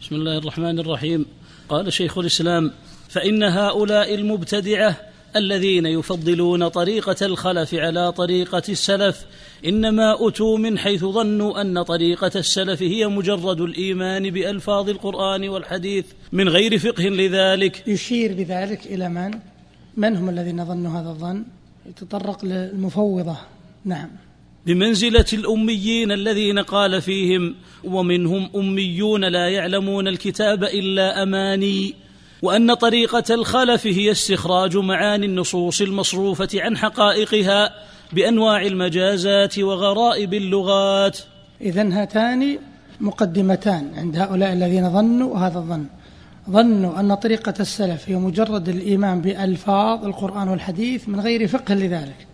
بسم الله الرحمن الرحيم. قال شيخ الإسلام فإن هؤلاء المبتدعة الذين يفضلون طريقة الخلف على طريقة السلف إنما أتوا من حيث ظنوا أن طريقة السلف هي مجرد الإيمان بألفاظ القرآن والحديث من غير فقه لذلك. يشير بذلك إلى من؟ من هم الذين ظنوا هذا الظن؟ يتطرق للمفوضة. نعم. بمنزلة الأميين الذين قال فيهم ومنهم أميون لا يعلمون الكتاب إلا أماني وأن طريقة الخلف هي استخراج معاني النصوص المصروفة عن حقائقها بأنواع المجازات وغرائب اللغات. اذا هاتان مقدمتان عند هؤلاء الذين ظنوا هذا الظن. ظنوا أن طريقة السلف هي مجرد الإيمان بألفاظ القرآن والحديث من غير فقه لذلك.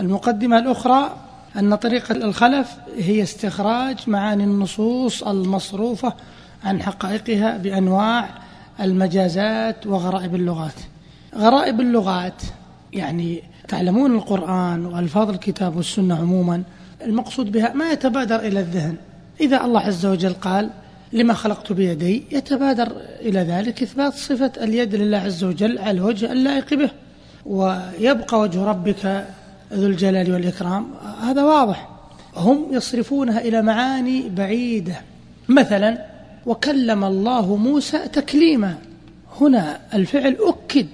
والمقدمه الأخرى أن طريقه الخلف هي استخراج معاني النصوص المصروفة عن حقائقها بأنواع المجازات وغرائب اللغات. غرائب اللغات يعني تعلمون القرآن وألفاظ الكتاب والسنة عموما المقصود بها ما يتبادر إلى الذهن. إذا الله عز وجل قال لما خلقت بيدي يتبادر إلى ذلك إثبات صفة اليد لله عز وجل على الوجه اللائق به. ويبقى وجه ربك ذو الجلال والإكرام. هذا واضح. هم يصرفونها إلى معاني بعيدة. مثلا وكلم الله موسى تكليما. هنا الفعل أكد.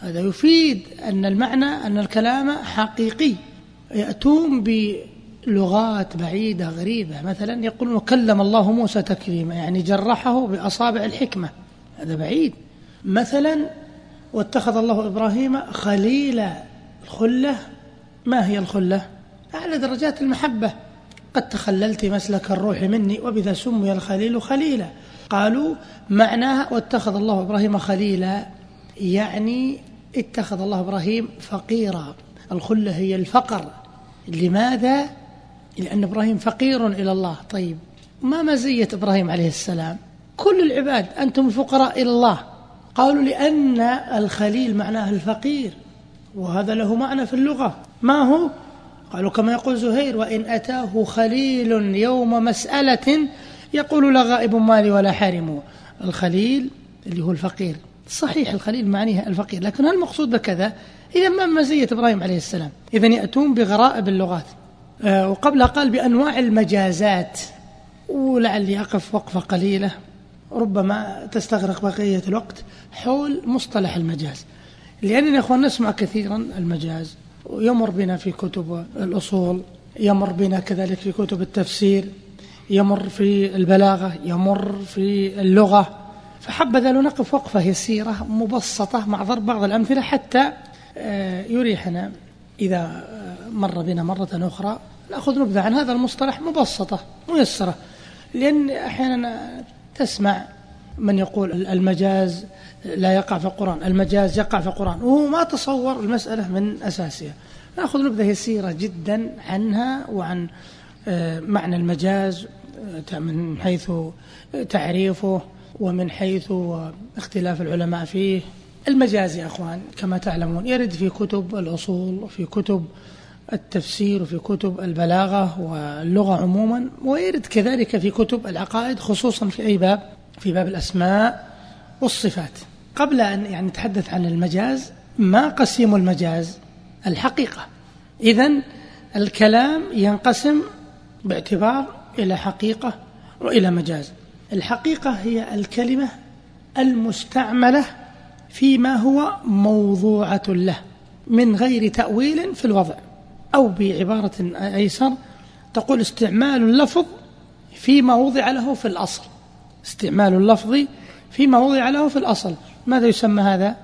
هذا يفيد أن المعنى أن الكلام حقيقي. يأتون بلغات بعيدة غريبة. مثلا يقولون وكلم الله موسى تكليما يعني جرحه بأصابع الحكمة. هذا بعيد. مثلا واتخذ الله إبراهيم خليلا الخلة ما هي الخلة؟ أعلى درجات المحبة. قد تخللت مسلك الروح مني وبذا سمي الخليل خليلا. قالوا معناها واتخذ الله إبراهيم خليلا. يعني اتخذ الله إبراهيم فقيرا. الخلة هي الفقر. لماذا؟ لأن إبراهيم فقير إلى الله. طيب ما مزية إبراهيم عليه السلام؟ كل العباد أنتم الفقراء إلى الله. قالوا لأن الخليل معناه الفقير. وهذا له معنى في اللغة. ما هو؟ قالوا كما يقول زهير وإن أتاه خليل يوم مسألة يقول لا غائب مالي ولا حارم. الخليل اللي هو الفقير. صحيح الخليل معنيه الفقير لكن هل المقصود بكذا؟ إذا ما مزية إبراهيم عليه السلام؟ إذا يأتون بغرائب اللغات. آه، وقبلها قال بأنواع المجازات. ولعلي أقف وقفة قليلة. ربما تستغرق بقية الوقت. حول مصطلح المجاز. لأننا يا أخوان نسمع كثيرا المجاز يمر بنا في كتب الأصول يمر بنا كذلك في كتب التفسير يمر في البلاغة يمر في اللغة. فحبذا نقف وقفة يسيرة مبسطة مع ضرب بعض الأمثلة حتى آه، يريحنا. إذا آه، مر بنا مرة أخرى نأخذ نبذة عن هذا المصطلح مبسطة ميسرة. لأن أحيانا تسمع من يقول المجاز لا يقع في القرآن المجاز يقع في القرآن. وهو ما تصور المسألة من أساسها. نأخذ نبذة يسيرة جدا عنها وعن آه، معنى المجاز آه، من حيث تعريفه ومن حيث اختلاف العلماء فيه. المجاز يا أخوان كما تعلمون يرد في كتب الأصول وفي كتب التفسير وفي كتب البلاغة واللغة عموما ويرد كذلك في كتب العقائد خصوصا في أي باب في باب الأسماء والصفات. قبل أن يعني نتحدث عن المجاز ما قسيم المجاز؟ الحقيقة. إذا الكلام ينقسم باعتبار إلى حقيقة وإلى مجاز. الحقيقة هي الكلمة المستعملة فيما هو موضوعة له من غير تأويل في الوضع أو بعبارة أيسر تقول استعمال اللفظ فيما وضع له في الأصل. استعمال اللفظ فيما وضع له في الأصل. ماذا يسمى هذا؟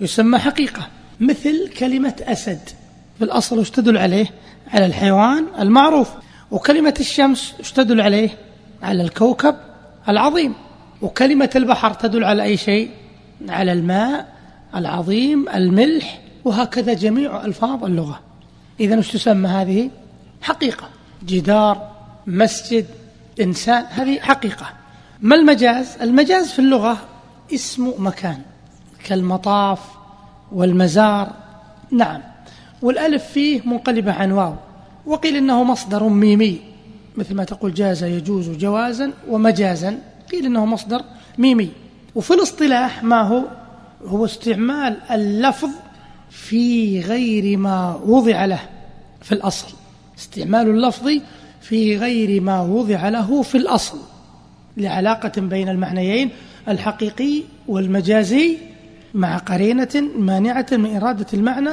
يسمى حقيقة مثل كلمة أسد في الأصل وش تدل عليه؟ على الحيوان المعروف وكلمة الشمس وش تدل عليه؟ على الكوكب العظيم وكلمة البحر تدل على أي شيء؟ على الماء العظيم الملح وهكذا جميع ألفاظ اللغة إذا وش تسمى هذه؟ حقيقة جدار مسجد إنسان هذه حقيقة ما المجاز؟ المجاز في اللغة اسم مكان كالمطاف والمزار. نعم. والألف فيه منقلبة عن واو. وقيل إنه مصدر ميمي مثل ما تقول جاز يجوز جوازا ومجازا. قيل إنه مصدر ميمي. وفي الاصطلاح ما هو؟ هو استعمال اللفظ في غير ما وضع له في الأصل. استعمال اللفظ في غير ما وضع له في الأصل لعلاقة بين المعنيين الحقيقي والمجازي. مع قرينة مانعة من إرادة المعنى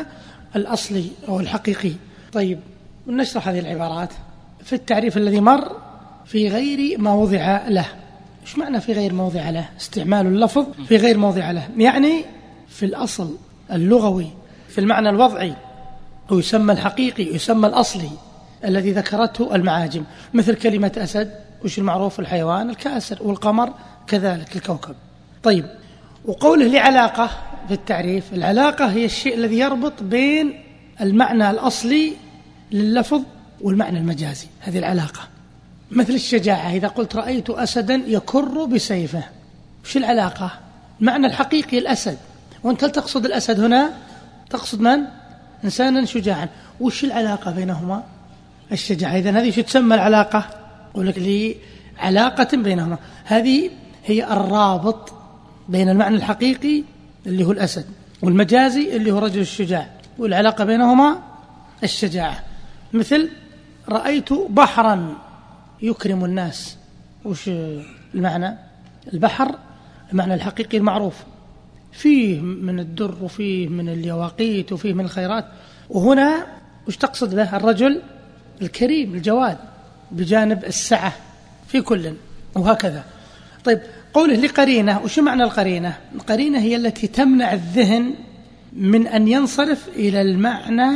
الأصلي أو الحقيقي. طيب نشرح هذه العبارات. في التعريف الذي مر في غير ما وضع له. إيش معنى في غير موضع له؟ استعمال اللفظ في غير موضع له. يعني في الأصل اللغوي في المعنى الوضعي ويسمى الحقيقي يسمى الأصلي الذي ذكرته المعاجم. مثل كلمة أسد وش المعروف؟ الحيوان الكاسر والقمر كذلك الكوكب. طيب وقوله لعلاقة في التعريف العلاقة هي الشيء الذي يربط بين المعنى الأصلي لللفظ والمعنى المجازي هذه العلاقة. مثل الشجاعة إذا قلت رأيت أسدا يكر بسيفه. وش العلاقة؟ المعنى الحقيقي الأسد. وأنت هل تقصد الأسد هنا؟ تقصد من؟ إنسانا شجاعا. وش العلاقة بينهما؟ الشجاعة. إذا هذه شو تسمى العلاقة؟ أقول لك لي علاقة بينهما. هذه هي الرابط بين المعنى الحقيقي اللي هو الأسد والمجازي اللي هو رجل الشجاع والعلاقة بينهما الشجاعة. مثل رأيت بحرا يكرم الناس. وش المعنى؟ البحر المعنى الحقيقي المعروف. فيه من الدر وفيه من اليواقيت وفيه من الخيرات. وهنا وش تقصد به؟ الرجل الكريم الجواد بجانب السعة في كل. وهكذا. طيب قوله لقرينة وش معنى القرينة؟ القرينة هي التي تمنع الذهن من أن ينصرف إلى المعنى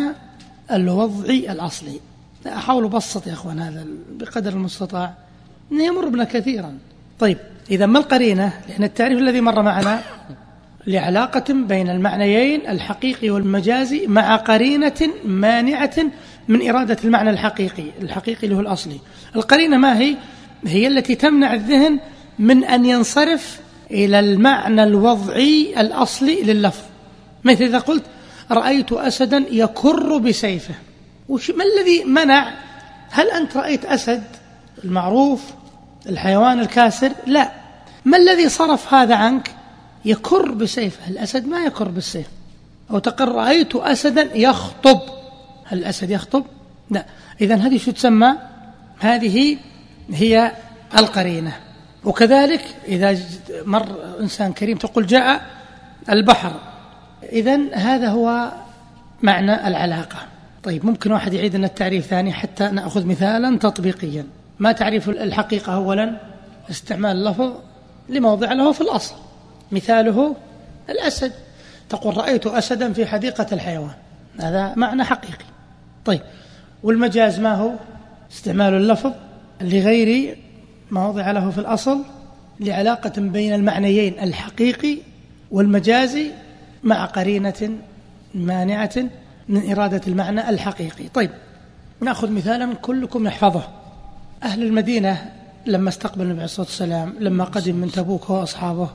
الوضعي الأصلي. أحاول أبسط يا أخوان هذا بقدر المستطاع إنه يمر بنا كثيرا. طيب إذا ما القرينة؟ لأن التعريف الذي مر معنا لعلاقة بين المعنيين الحقيقي والمجازي مع قرينة مانعة من إرادة المعنى الحقيقي الحقيقي اللي هو الأصلي. القرينة ما هي؟ هي التي تمنع الذهن من أن ينصرف إلى المعنى الوضعي الأصلي لللفظ. مثل إذا قلت رأيت أسدا يكر بسيفه. وش ما الذي منع؟ هل أنت رأيت أسد المعروف الحيوان الكاسر؟ لا. ما الذي صرف هذا عنك؟ يكر بسيفه. الأسد ما يكر بالسيف. أو تقر رأيت أسدا يخطب. هل الأسد يخطب؟ لا. إذا هذه شو تسمى؟ هذه هي القرينة. وكذلك إذا مر إنسان كريم تقول جاء البحر إذا هذا هو معنى العلاقة. طيب ممكن واحد يعيد لنا التعريف ثاني حتى نأخذ مثالا تطبيقيا. ما تعريف الحقيقة أولا؟ استعمال اللفظ لموضع له في الأصل. مثاله الأسد. تقول رأيت أسدا في حديقة الحيوان. هذا معنى حقيقي. طيب والمجاز ما هو؟ استعمال اللفظ لغير ما وضع له في الأصل لعلاقة بين المعنيين الحقيقي والمجازي مع قرينة مانعة من إرادة المعنى الحقيقي. طيب نأخذ مثالا كلكم يحفظه. أهل المدينة لما استقبل النبي عليه الصلاة والسلام لما قدم من تبوك هو وأصحابه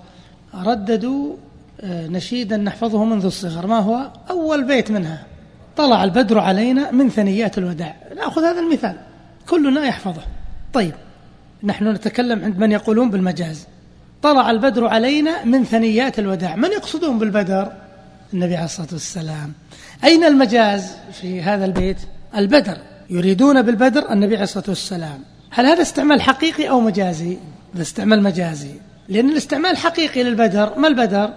رددوا آه، نشيدا نحفظه منذ الصغر. ما هو؟ أول بيت منها. طلع البدر علينا من ثنيات الوداع. نأخذ هذا المثال. كلنا يحفظه. طيب نحن نتكلم عند من يقولون بالمجاز. طلع البدر علينا من ثنيات الوداع. من يقصدون بالبدر؟ النبي عليه الصلاة والسلام. أين المجاز في هذا البيت؟ البدر. يريدون بالبدر النبي عليه الصلاة والسلام. هل هذا استعمال حقيقي أو مجازي؟ هذا استعمال مجازي. لأن الاستعمال حقيقي للبدر ما البدر؟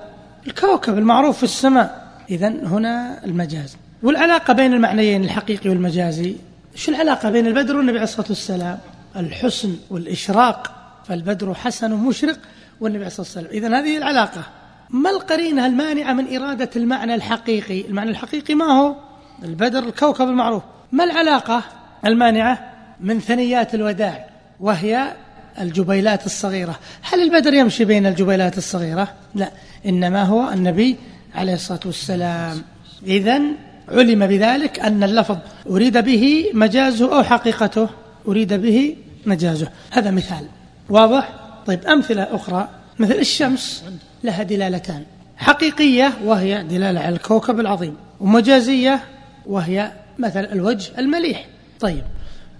الكوكب المعروف في السماء. إذا هنا المجاز. والعلاقة بين المعنيين الحقيقي والمجازي؟ شو العلاقة بين البدر والنبي عليه الصلاة والسلام؟ الحسن والإشراق فالبدر حسن مشرق والنبي عليه الصلاة والسلام إذا هذه العلاقة. ما القرينة المانعة من إرادة المعنى الحقيقي؟ المعنى الحقيقي ما هو؟ البدر الكوكب المعروف. ما العلاقة المانعة من ثنيات الوداع؟ وهي الجبيلات الصغيرة. هل البدر يمشي بين الجبيلات الصغيرة؟ لا. إنما هو النبي عليه الصلاة والسلام. إذا علم بذلك أن اللفظ أريد به مجازه أو حقيقته. أريد به مجازه هذا مثال. واضح؟ طيب أمثلة أخرى. مثل الشمس لها دلالتان. حقيقية وهي دلالة على الكوكب العظيم ومجازية وهي مثل الوجه المليح. طيب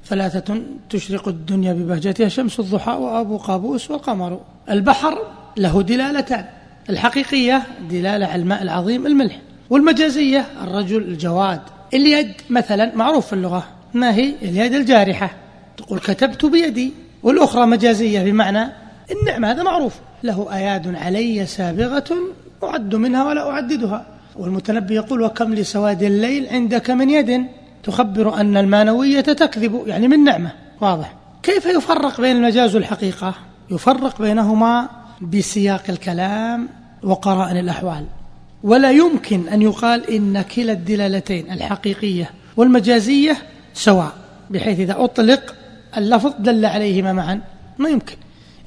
ثلاثة تشرق الدنيا ببهجتها شمس الضحى وأبو قابوس والقمر البحر له دلالتان. الحقيقية دلالة على الماء العظيم الملح. والمجازية الرجل الجواد اليد مثلا معروف في اللغة. ما هي؟ اليد الجارحة. تقول كتبت بيدي والأخرى مجازية بمعنى النعمة هذا معروف. له أياد علي سابغة أعد منها ولا أعددها. والمتنبي يقول وكم لسواد الليل عندك من يد؟ تخبر أن المانوية تكذب يعني من نعمة. واضح. كيف يفرق بين المجاز والحقيقة؟ يفرق بينهما بسياق الكلام وقرائن الأحوال. ولا يمكن أن يقال إن كلا الدلالتين الحقيقية والمجازية سواء بحيث إذا أطلق اللفظ دل عليهما معا. ما يمكن.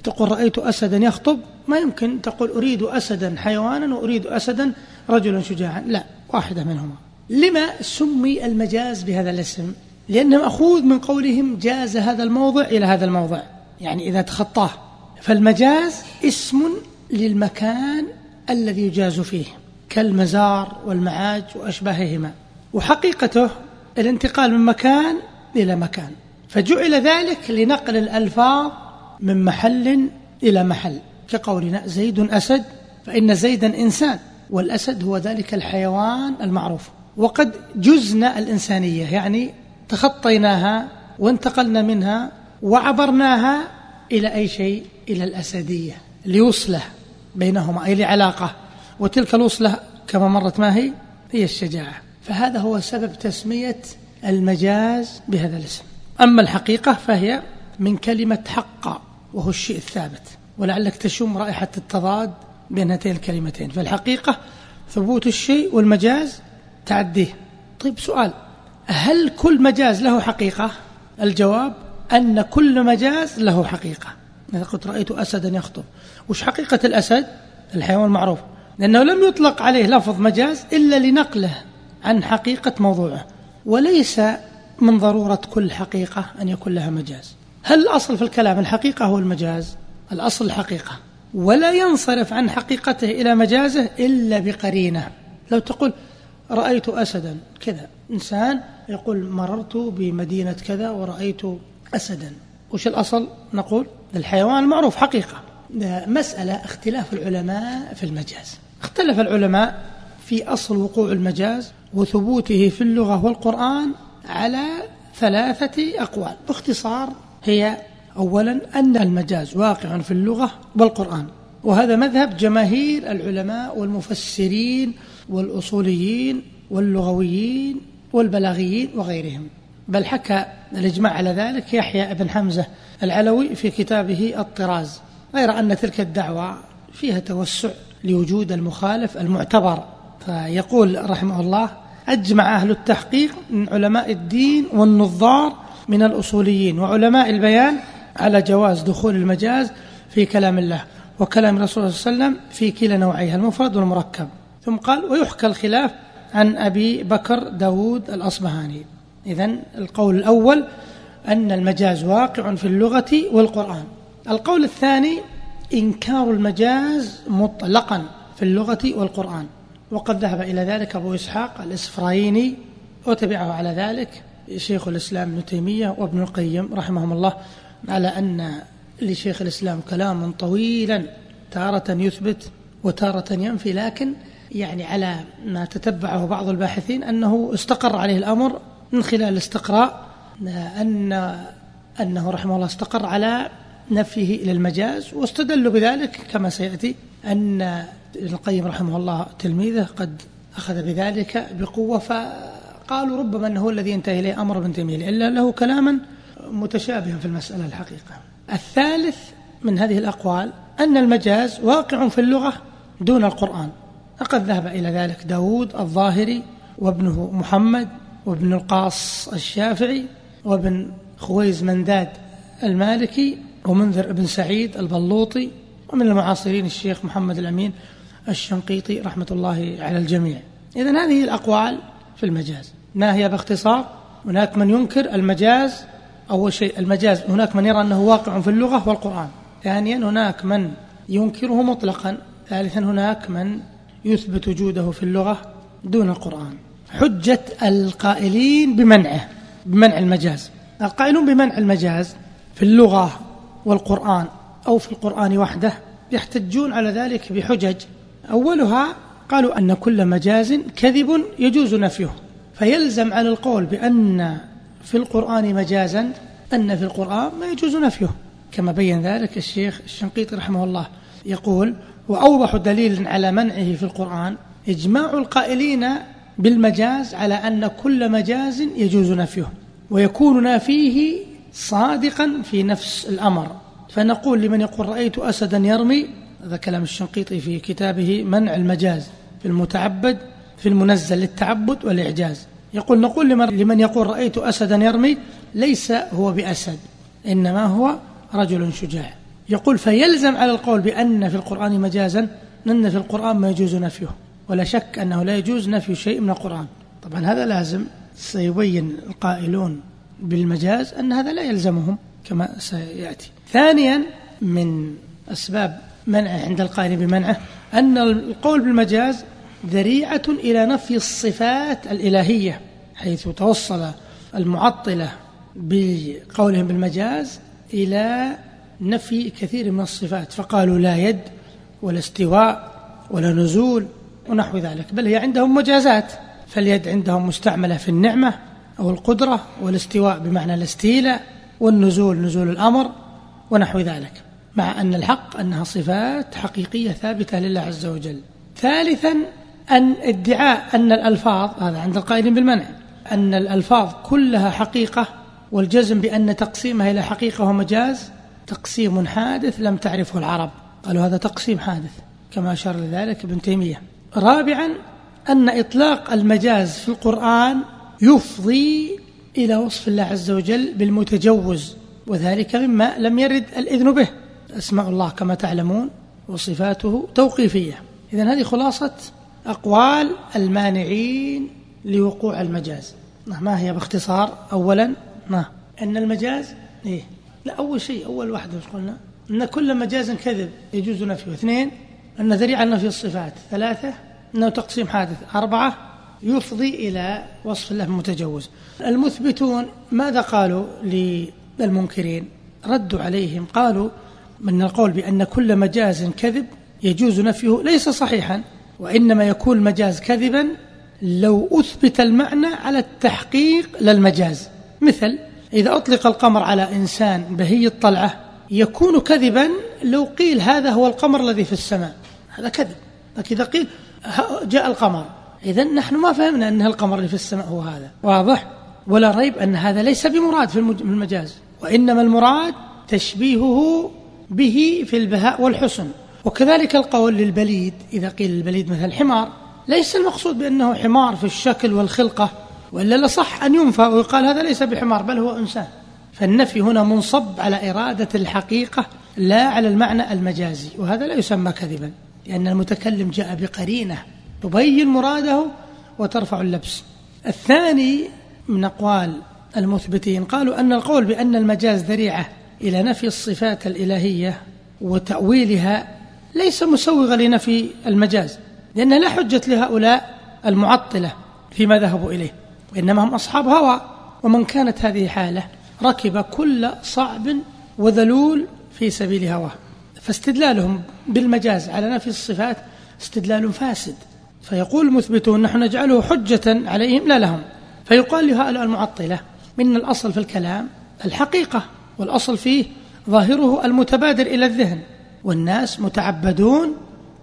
تقول رأيت أسدا يخطب ما يمكن. تقول أريد أسدا حيوانا وأريد أسدا رجلا شجاعا. لا واحدة منهما. لما سمي المجاز بهذا الاسم؟ لأنه مأخوذ من قولهم جاز هذا الموضع إلى هذا الموضع. يعني إذا تخطاه. فالمجاز اسم للمكان الذي يجاز فيه كالمزار والمعاج وأشباههما. وحقيقته الانتقال من مكان إلى مكان. فجعل ذلك لنقل الألفاظ من محل إلى محل. كقولنا زيد أسد فإن زيدا إنسان والأسد هو ذلك الحيوان المعروف. وقد جزنا الإنسانية يعني تخطيناها وانتقلنا منها وعبرناها إلى أي شيء؟ إلى الأسدية لوصلة بينهما أي لعلاقة. وتلك الوصلة كما مرت ما هي هي الشجاعة. فهذا هو سبب تسمية المجاز بهذا الاسم. أما الحقيقة فهي من كلمة حق وهو الشيء الثابت ولعلك تشم رائحة التضاد بين هاتين الكلمتين. فالحقيقة ثبوت الشيء والمجاز تعديه. طيب سؤال هل كل مجاز له حقيقة؟ الجواب أن كل مجاز له حقيقة. إذا قلت رأيت أسدا يخطب وش حقيقة الأسد؟ الحيوان المعروف. لأنه لم يطلق عليه لفظ مجاز إلا لنقله عن حقيقة موضوعه وليس من ضرورة كل حقيقة أن يكون لها مجاز. هل الأصل في الكلام الحقيقة هو المجاز؟ الأصل الحقيقة ولا ينصرف عن حقيقته إلى مجازه إلا بقرينة. لو تقول رأيت أسدا كذا. إنسان يقول مررت بمدينة كذا ورأيت أسدا. وش الأصل؟ نقول الحيوان المعروف حقيقة. مسألة اختلاف العلماء في المجاز. اختلف العلماء في أصل وقوع المجاز وثبوته في اللغة والقرآن على ثلاثة أقوال. باختصار هي أولا أن المجاز واقع في اللغة والقرآن وهذا مذهب جماهير العلماء والمفسرين والأصوليين واللغويين والبلاغيين وغيرهم. بل حكى الإجماع على ذلك يحيى بن حمزة العلوي في كتابه الطراز. غير أن تلك الدعوة فيها توسع لوجود المخالف المعتبر. فيقول رحمه الله أجمع أهل التحقيق من علماء الدين والنظار من الأصوليين وعلماء البيان على جواز دخول المجاز في كلام الله وكلام الرسول صلى الله عليه وسلم في كلا نوعيها المفرد والمركب. ثم قال ويحكى الخلاف عن أبي بكر داود الأصبهاني. إذا القول الأول أن المجاز واقع في اللغة والقرآن. القول الثاني إنكار المجاز مطلقا في اللغة والقرآن. وقد ذهب إلى ذلك أبو إسحاق الإسفرايني وتبعه على ذلك شيخ الإسلام ابن تيمية وابن القيم رحمهم الله على أن لشيخ الإسلام كلام طويلا تارة يثبت وتارة ينفي لكن يعني على ما تتبعه بعض الباحثين أنه استقر عليه الأمر من خلال الاستقراء أن أنه رحمه الله استقر على نفيه إلى المجاز واستدلوا بذلك كما سيأتي أن ابن القيم رحمه الله تلميذه قد أخذ بذلك بقوة فقالوا ربما أنه الذي ينتهي إليه أمر ابن تيمية إلا له كلاما متشابها في المسألة الحقيقة. الثالث من هذه الأقوال أن المجاز واقع في اللغة دون القرآن. فقد ذهب إلى ذلك داود الظاهري وابنه محمد وابن القاص الشافعي وابن خويز منداد المالكي ومنذر بن سعيد البلوطي ومن المعاصرين الشيخ محمد الأمين الشنقيطي رحمة الله على الجميع. إذا هذه الأقوال في المجاز. ما هي باختصار؟ هناك من ينكر المجاز أول شيء المجاز هناك من يرى أنه واقع في اللغة والقرآن. ثانيا هناك من ينكره مطلقا. ثالثا هناك من يثبت وجوده في اللغة دون القرآن. حجة القائلين بمنعه بمنع المجاز. القائلون بمنع المجاز في اللغة والقرآن أو في القرآن وحده يحتجون على ذلك بحجج أولها قالوا أن كل مجاز كذب يجوز نفيه فيلزم على القول بأن في القرآن مجازا أن في القرآن ما يجوز نفيه. كما بين ذلك الشيخ الشنقيطي رحمه الله يقول وأوضح دليل على منعه في القرآن إجماع القائلين بالمجاز على أن كل مجاز يجوز نفيه ويكون نافيه صادقا في نفس الأمر. فنقول لمن يقول رأيت أسدا يرمي هذا كلام الشنقيطي في كتابه منع المجاز في المتعبد في المنزل للتعبد والإعجاز. يقول نقول لمن يقول رأيت أسدا يرمي ليس هو بأسد إنما هو رجل شجاع. يقول فيلزم على القول بأن في القرآن مجازا أن في القرآن ما يجوز نفيه ولا شك أنه لا يجوز نفي شيء من القرآن. طبعا هذا لازم سيبين القائلون بالمجاز أن هذا لا يلزمهم كما سيأتي. ثانيا من أسباب منعه عند القائل بمنعه أن القول بالمجاز ذريعة إلى نفي الصفات الإلهية حيث توصل المعطلة بقولهم بالمجاز إلى نفي كثير من الصفات فقالوا لا يد ولا استواء ولا نزول ونحو ذلك بل هي عندهم مجازات فاليد عندهم مستعملة في النعمة أو القدرة والاستواء بمعنى الاستيلاء والنزول نزول الأمر ونحو ذلك. مع أن الحق أنها صفات حقيقية ثابتة لله عز وجل. ثالثا أن ادعاء أن الألفاظ هذا عند القائلين بالمنع أن الألفاظ كلها حقيقة والجزم بأن تقسيمها إلى حقيقة ومجاز تقسيم حادث لم تعرفه العرب. قالوا هذا تقسيم حادث كما أشار لذلك ابن تيمية. رابعا أن إطلاق المجاز في القرآن يفضي إلى وصف الله عز وجل بالمتجوز وذلك مما لم يرد الإذن به. أسماء الله كما تعلمون وصفاته توقيفية. إذن هذه خلاصة أقوال المانعين لوقوع المجاز. ما هي باختصار؟ أولا ما أن المجاز إيه لا أول شيء أول واحدة مش قلنا؟ أن كل مجاز كذب يجوز نفيه. اثنين أن ذريعة نفي الصفات. ثلاثة أنه تقسيم حادث. أربعة يفضي إلى وصف الله المتجوز. المثبتون ماذا قالوا للمنكرين؟ ردوا عليهم قالوا من القول بأن كل مجاز كذب يجوز نفيه ليس صحيحا وإنما يكون المجاز كذبا لو أثبت المعنى على التحقيق للمجاز. مثل إذا أطلق القمر على إنسان بهي الطلعة يكون كذبا لو قيل هذا هو القمر الذي في السماء. هذا كذب. لكن إذا قيل جاء القمر إذا نحن ما فهمنا أن القمر اللي في السماء هو هذا. واضح؟ ولا ريب أن هذا ليس بمراد في المجاز. وإنما المراد تشبيهه به في البهاء والحسن. وكذلك القول للبليد إذا قيل البليد مثل حمار ليس المقصود بأنه حمار في الشكل والخلقة وإلا لصح أن ينفى ويقال هذا ليس بحمار بل هو إنسان. فالنفي هنا منصب على إرادة الحقيقة لا على المعنى المجازي وهذا لا يسمى كذبا لأن المتكلم جاء بقرينة تبين مراده وترفع اللبس. الثاني من أقوال المثبتين قالوا أن القول بأن المجاز ذريعة إلى نفي الصفات الإلهية وتأويلها ليس مسوغا لنفي المجاز لأن لا حجة لهؤلاء المعطلة فيما ذهبوا إليه وإنما هم أصحاب هوى. ومن كانت هذه حالة ركب كل صعب وذلول في سبيل هواه. فاستدلالهم بالمجاز على نفي الصفات استدلال فاسد. فيقول المثبتون نحن نجعله حجة عليهم لا لهم. فيقال لهؤلاء المعطلة من الأصل في الكلام الحقيقة. والأصل فيه ظاهره المتبادر إلى الذهن والناس متعبدون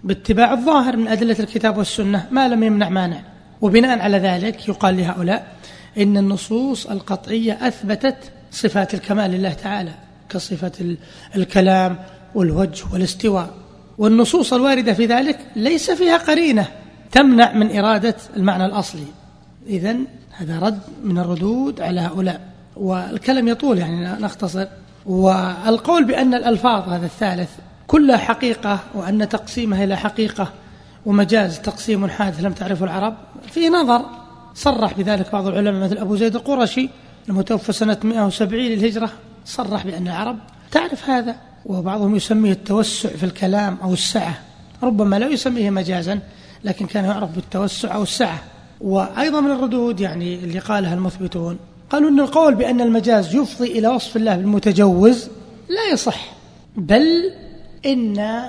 باتباع الظاهر من أدلة الكتاب والسنة ما لم يمنع مانع. وبناء على ذلك يقال لهؤلاء إن النصوص القطعية أثبتت صفات الكمال لله تعالى كصفة الكلام والوجه والاستواء. والنصوص الواردة في ذلك ليس فيها قرينة تمنع من إرادة المعنى الأصلي. إذا هذا رد من الردود على هؤلاء. والكلام يطول يعني نختصر. والقول بأن الألفاظ هذا الثالث كلها حقيقة وأن تقسيمها إلى حقيقة ومجاز تقسيم حادث لم تعرفه العرب في نظر صرح بذلك بعض العلماء مثل أبو زيد القرشي المتوفى سنة 170 للهجرة صرح بأن العرب تعرف هذا وبعضهم يسميه التوسع في الكلام أو السعة. ربما لا يسميه مجازا لكن كان يعرف بالتوسع أو السعة. وأيضا من الردود يعني اللي قالها المثبتون. قالوا أن القول بأن المجاز يفضي إلى وصف الله بالمتجوز لا يصح بل إن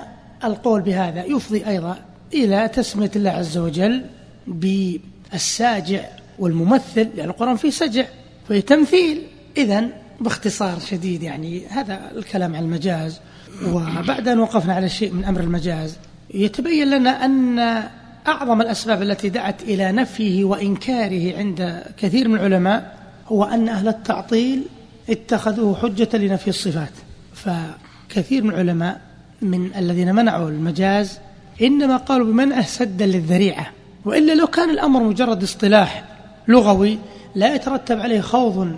القول بهذا يفضي أيضا إلى تسمية الله عز وجل بالساجع والممثل لأن القرآن فيه سجع فيه تمثيل. إذا باختصار شديد يعني هذا الكلام عن المجاز وبعد أن وقفنا على شيء من أمر المجاز يتبين لنا أن أعظم الأسباب التي دعت إلى نفيه وإنكاره عند كثير من العلماء هو أن أهل التعطيل اتخذوه حجة لنفي الصفات. فكثير من العلماء من الذين منعوا المجاز إنما قالوا بمنعه سدا للذريعة. وإلا لو كان الأمر مجرد اصطلاح لغوي لا يترتب عليه خوض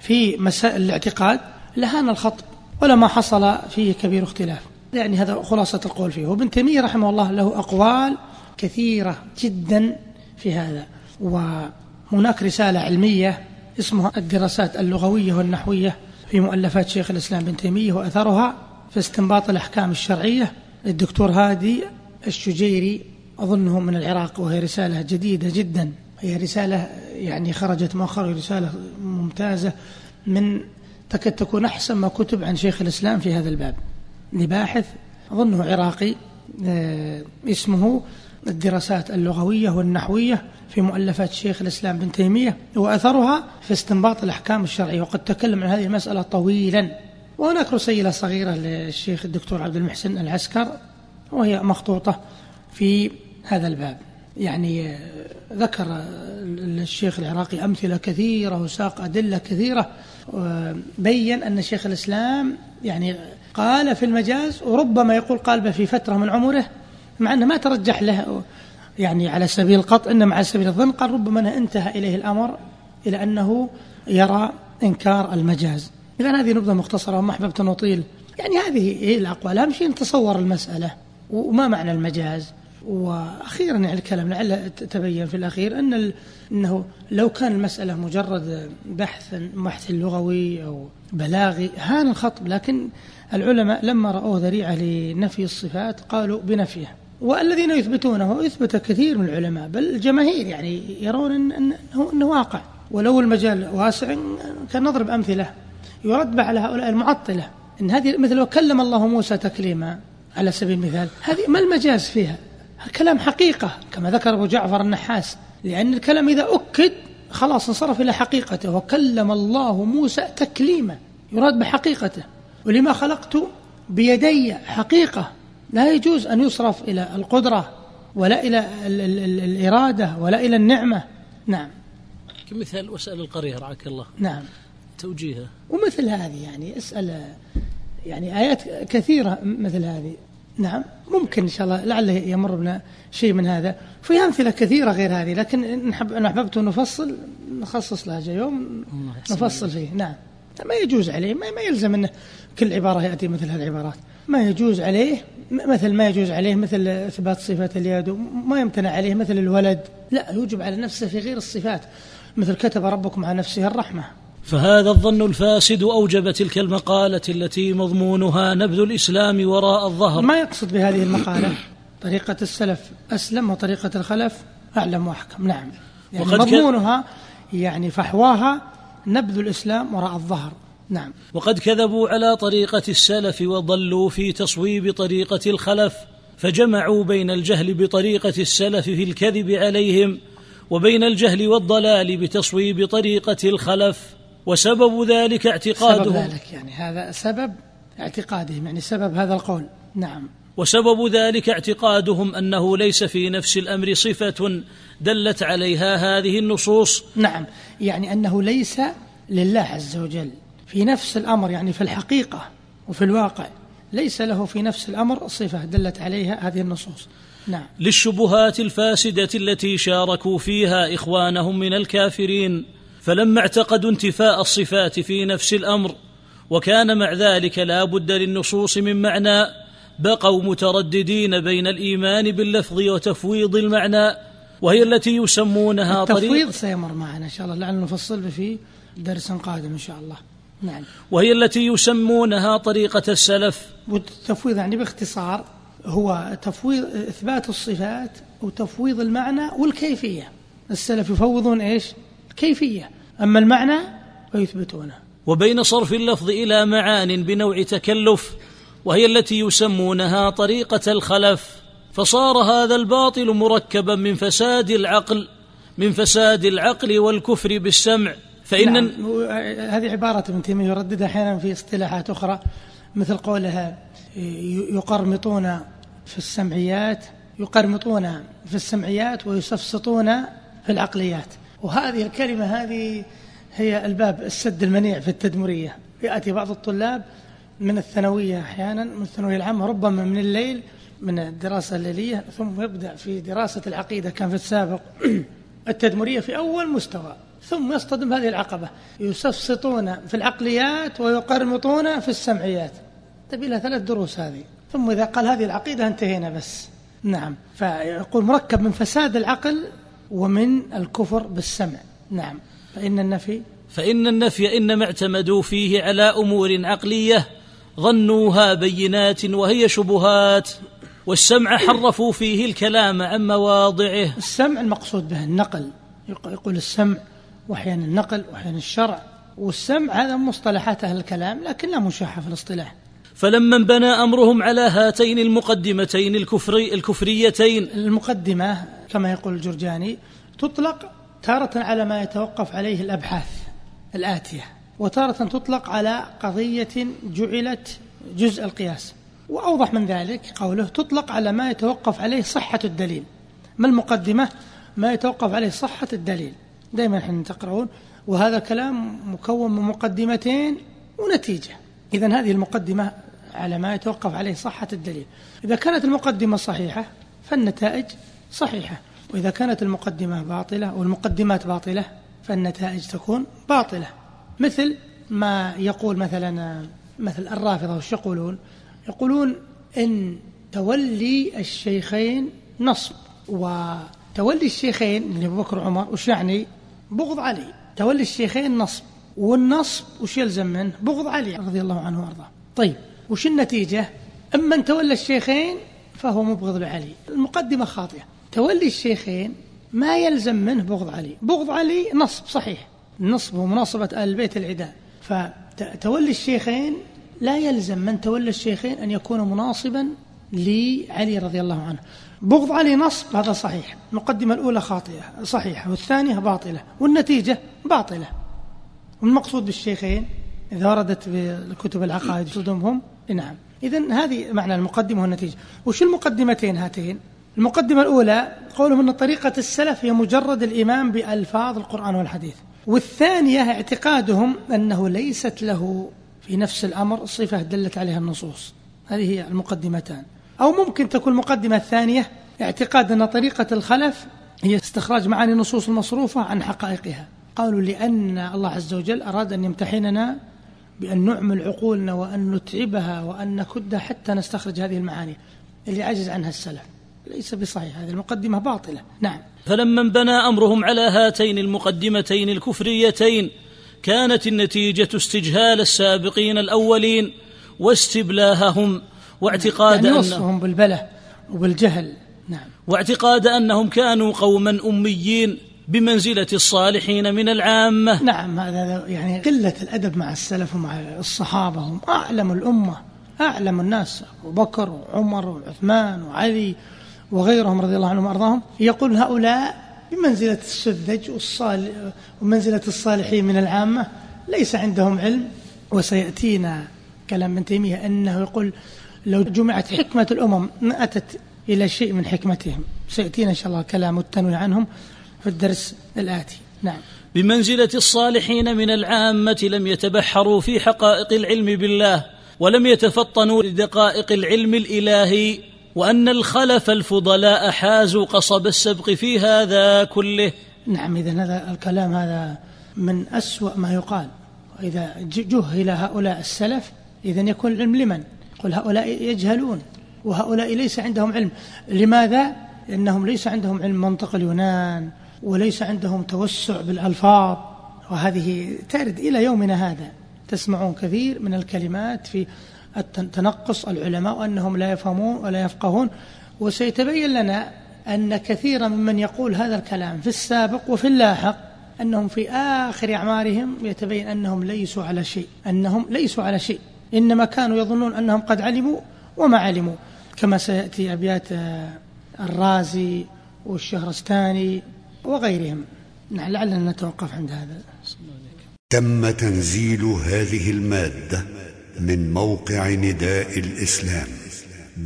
في مسائل الاعتقاد لهان الخطب ولما حصل فيه كبير اختلاف. يعني هذا خلاصة القول فيه. وابن تيمية رحمه الله له أقوال كثيرة جدا في هذا. وهناك رسالة علمية اسمها الدراسات اللغوية والنحوية في مؤلفات شيخ الإسلام بن تيمية وأثرها في استنباط الأحكام الشرعية للدكتور هادي الشجيري أظنه من العراق وهي رسالة جديدة جدا. هي رسالة يعني خرجت مؤخرا رسالة ممتازة من تكاد تكون أحسن ما كتب عن شيخ الإسلام في هذا الباب. لباحث أظنه عراقي آه، اسمه الدراسات اللغوية والنحوية في مؤلفات شيخ الإسلام بن تيمية وأثرها في استنباط الأحكام الشرعية وقد تكلم عن هذه المسألة طويلا. وهناك رسيلة صغيرة للشيخ الدكتور عبد المحسن العسكر وهي مخطوطة في هذا الباب. يعني ذكر الشيخ العراقي أمثلة كثيرة وساق أدلة كثيرة بين أن شيخ الإسلام يعني قال في المجاز وربما يقول قال في فترة من عمره مع أنه ما ترجح له يعني على سبيل القطع إنما على سبيل الظن قال ربما انتهى إليه الأمر إلى أنه يرى إنكار المجاز. إذا هذه نبذة مختصرة وما أحببت أن أطيل. يعني هذه هي الأقوال. أهم شيء نتصور المسألة. وما معنى المجاز؟ وأخيرا يعني الكلام لعل تبين في الأخير أن. أنه لو كان المسألة مجرد بحث بحث لغوي أو بلاغي هان الخطب. لكن العلماء لما رأوه ذريعة لنفي الصفات قالوا بنفيه. والذين يثبتونه يثبت كثير من العلماء بل الجماهير يعني يرون إن انه إنه واقع. ولو المجال واسع كان نضرب أمثلة. يرد على هؤلاء المعطلة. إن هذه مثل وكلم الله موسى تكليما على سبيل المثال هذه ما المجاز فيها؟ الكلام حقيقة كما ذكر أبو جعفر النحاس. لأن الكلام إذا أكد خلاص انصرف إلى حقيقته. وكلم الله موسى تكليما يراد بحقيقته. ولما خلقت بيدي حقيقة. لا يجوز أن يصرف إلى القدرة ولا إلى ال ال ال الإرادة ولا إلى النعمة. نعم. كمثال واسأل القرية رعاك الله. نعم. توجيهه. ومثل هذه يعني اسأل يعني آيات كثيرة مثل هذه. نعم. ممكن إن شاء الله لعله يمر بنا شيء من هذا. في أمثلة كثيرة غير هذه لكن نحب أنا أحببت نفصل نخصص لها يوم نفصل فيه نعم. ما يجوز عليه. ما, ما يلزم أنه كل عبارة يأتي مثل هالعبارات ما يجوز عليه مثل ما يجوز عليه مثل إثبات صفة اليد ما يمتنع عليه مثل الولد. لا يوجب على نفسه في غير الصفات. مثل كتب ربكم على نفسه الرحمة. فهذا الظن الفاسد أوجب تلك المقالة التي مضمونها نبذ الإسلام وراء الظهر. ما يقصد بهذه المقالة؟ طريقة السلف أسلم وطريقة الخلف أعلم وأحكم. نعم. يعني مضمونها يعني فحواها نبذ الإسلام وراء الظهر. نعم. وقد كذبوا على طريقة السلف وضلوا في تصويب طريقة الخلف فجمعوا بين الجهل بطريقة السلف في الكذب عليهم وبين الجهل والضلال بتصويب طريقة الخلف وسبب ذلك اعتقادهم. سبب ذلك يعني هذا سبب اعتقادهم يعني سبب هذا القول. نعم. وسبب ذلك اعتقادهم أنه ليس في نفس الأمر صفة دلت عليها هذه النصوص. نعم. يعني أنه ليس لله عز وجل. في نفس الأمر يعني في الحقيقة وفي الواقع ليس له في نفس الأمر صفة دلت عليها هذه النصوص. نعم. للشبهات الفاسدة التي شاركوا فيها إخوانهم من الكافرين فلما اعتقدوا انتفاء الصفات في نفس الأمر وكان مع ذلك لا بد للنصوص من معنى بقوا مترددين بين الإيمان باللفظ وتفويض المعنى وهي التي يسمونها التفويض سيمر معنا إن شاء الله لعل نفصل في درس قادم إن شاء الله. نعم. وهي التي يسمونها طريقة السلف. والتفويض يعني باختصار هو تفويض إثبات الصفات وتفويض المعنى والكيفية. السلف يفوضون إيش؟ كيفية أما المعنى فيثبتونه. وبين صرف اللفظ إلى معان بنوع تكلف وهي التي يسمونها طريقة الخلف. فصار هذا الباطل مركبا من فساد العقل من فساد العقل والكفر بالسمع. فإن نعم. هذه عبارة ابن تيمية يرددها أحيانا في اصطلاحات أخرى مثل قولها يقرمطون في السمعيات يقرمطون في السمعيات ويسفسطون في العقليات. وهذه الكلمة هذه هي الباب السد المنيع في التدمرية. يأتي بعض الطلاب من الثانوية أحيانا من الثانوية العامة ربما من الليل من الدراسة الليلية ثم يبدأ في دراسة العقيدة كان في السابق. التدمرية في أول مستوى. ثم يصطدم هذه العقبة. يسفسطون في العقليات ويقرمطون في السمعيات. تبي لها ثلاث دروس هذه. ثم إذا قال هذه العقيدة انتهينا بس. نعم. فيقول مركب من فساد العقل ومن الكفر بالسمع. نعم. فإن النفي فإن النفي إنما اعتمدوا فيه على أمور عقلية ظنوها بينات وهي شبهات والسمع حرفوا فيه الكلام عن مواضعه. السمع المقصود به النقل. يقول السمع وأحيانا النقل وأحيانا الشرع والسمع هذا مصطلحات أهل الكلام لكن لا مشاحة في الاصطلاح. فلما انبنى أمرهم على هاتين المقدمتين الكفري الكفريتين. المقدمة كما يقول الجرجاني تطلق تارة على ما يتوقف عليه الأبحاث الآتية وتارة تطلق على قضية جعلت جزء القياس. وأوضح من ذلك قوله تطلق على ما يتوقف عليه صحة الدليل. ما المقدمة؟ ما يتوقف عليه صحة الدليل. دائما إحنا تقرؤون وهذا كلام مكون من مقدمتين ونتيجة. إذا هذه المقدمة على ما يتوقف عليه صحة الدليل. إذا كانت المقدمة صحيحة فالنتائج صحيحة. وإذا كانت المقدمة باطلة والمقدمات باطلة فالنتائج تكون باطلة. مثل ما يقول مثلا مثل الرافضة وش يقولون؟ يقولون إن تولي الشيخين نصب. وتولي الشيخين اللي أبو بكر وعمر وش يعني؟ بغض علي. تولي الشيخين نصب والنصب وش يلزم منه؟ بغض علي رضي الله عنه وأرضاه. طيب وش النتيجة؟ أما أن تولى الشيخين فهو مبغض لعلي. المقدمة خاطئة. تولي الشيخين ما يلزم منه بغض علي. بغض علي نصب صحيح. النصب هو مناصبة آل البيت العداء فتولي الشيخين لا يلزم من تولى الشيخين أن يكون مناصبا لعلي رضي الله عنه. بغض علي نصب هذا صحيح. المقدمة الأولى خاطئة صحيحة والثانية باطلة والنتيجة باطلة. والمقصود بالشيخين إذا وردت بالكتب العقائد صدمهم نعم. إذا هذه معنى المقدمة والنتيجة. وش المقدمتين هاتين؟ المقدمة الأولى قولهم أن طريقة السلف هي مجرد الإيمان بألفاظ القرآن والحديث. والثانية اعتقادهم أنه ليست له في نفس الأمر صفة دلت عليها النصوص. هذه هي المقدمتان. أو ممكن تكون المقدمة الثانية اعتقاد أن طريقة الخلف هي استخراج معاني النصوص المصروفة عن حقائقها. قالوا لأن الله عز وجل أراد أن يمتحننا بأن نعمل عقولنا وأن نتعبها وأن نكدها حتى نستخرج هذه المعاني اللي عجز عنها السلف. ليس بصحيح هذه المقدمة باطلة. نعم. فلما انبنى أمرهم على هاتين المقدمتين الكفريتين كانت النتيجة استجهال السابقين الأولين واستبلاههم. واعتقاد يعني وصفهم بالبلة وبالجهل. نعم. واعتقاد أنهم كانوا قوما أميين بمنزلة الصالحين من العامة. نعم هذا يعني قلة الأدب مع السلف ومع الصحابة. هم أعلم الأمة أعلم الناس. أبو بكر وعمر وعثمان وعلي وغيرهم رضي الله عنهم وأرضاهم يقول هؤلاء بمنزلة السذج والصالح ومنزلة الصالحين من العامة ليس عندهم علم. وسيأتينا كلام ابن تيمية أنه يقول لو جمعت حكمة الأمم ما أتت إلى شيء من حكمتهم. سيأتينا إن شاء الله كلام التنوي عنهم في الدرس الآتي. نعم. بمنزلة الصالحين من العامة لم يتبحروا في حقائق العلم بالله ولم يتفطنوا لدقائق العلم الإلهي وأن الخلف الفضلاء حازوا قصب السبق في هذا كله. نعم إذا هذا الكلام هذا من أسوأ ما يقال. إذا جهل هؤلاء السلف إذا يكون العلم لمن؟ قل هؤلاء يجهلون وهؤلاء ليس عندهم علم. لماذا؟ لأنهم ليس عندهم علم منطق اليونان وليس عندهم توسع بالألفاظ. وهذه ترد إلى يومنا هذا. تسمعون كثير من الكلمات في تنقص العلماء وأنهم لا يفهمون ولا يفقهون. وسيتبين لنا أن كثيرا ممن يقول هذا الكلام في السابق وفي اللاحق أنهم في آخر أعمارهم يتبين أنهم ليسوا على شيء. أنهم ليسوا على شيء. إنما كانوا يظنون أنهم قد علموا وما علموا كما سيأتي أبيات الرازي والشهرستاني وغيرهم. لعلنا نتوقف عند هذا. تم تنزيل هذه المادة من موقع نداء الإسلام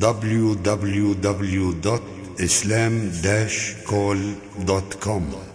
www.islam-call.com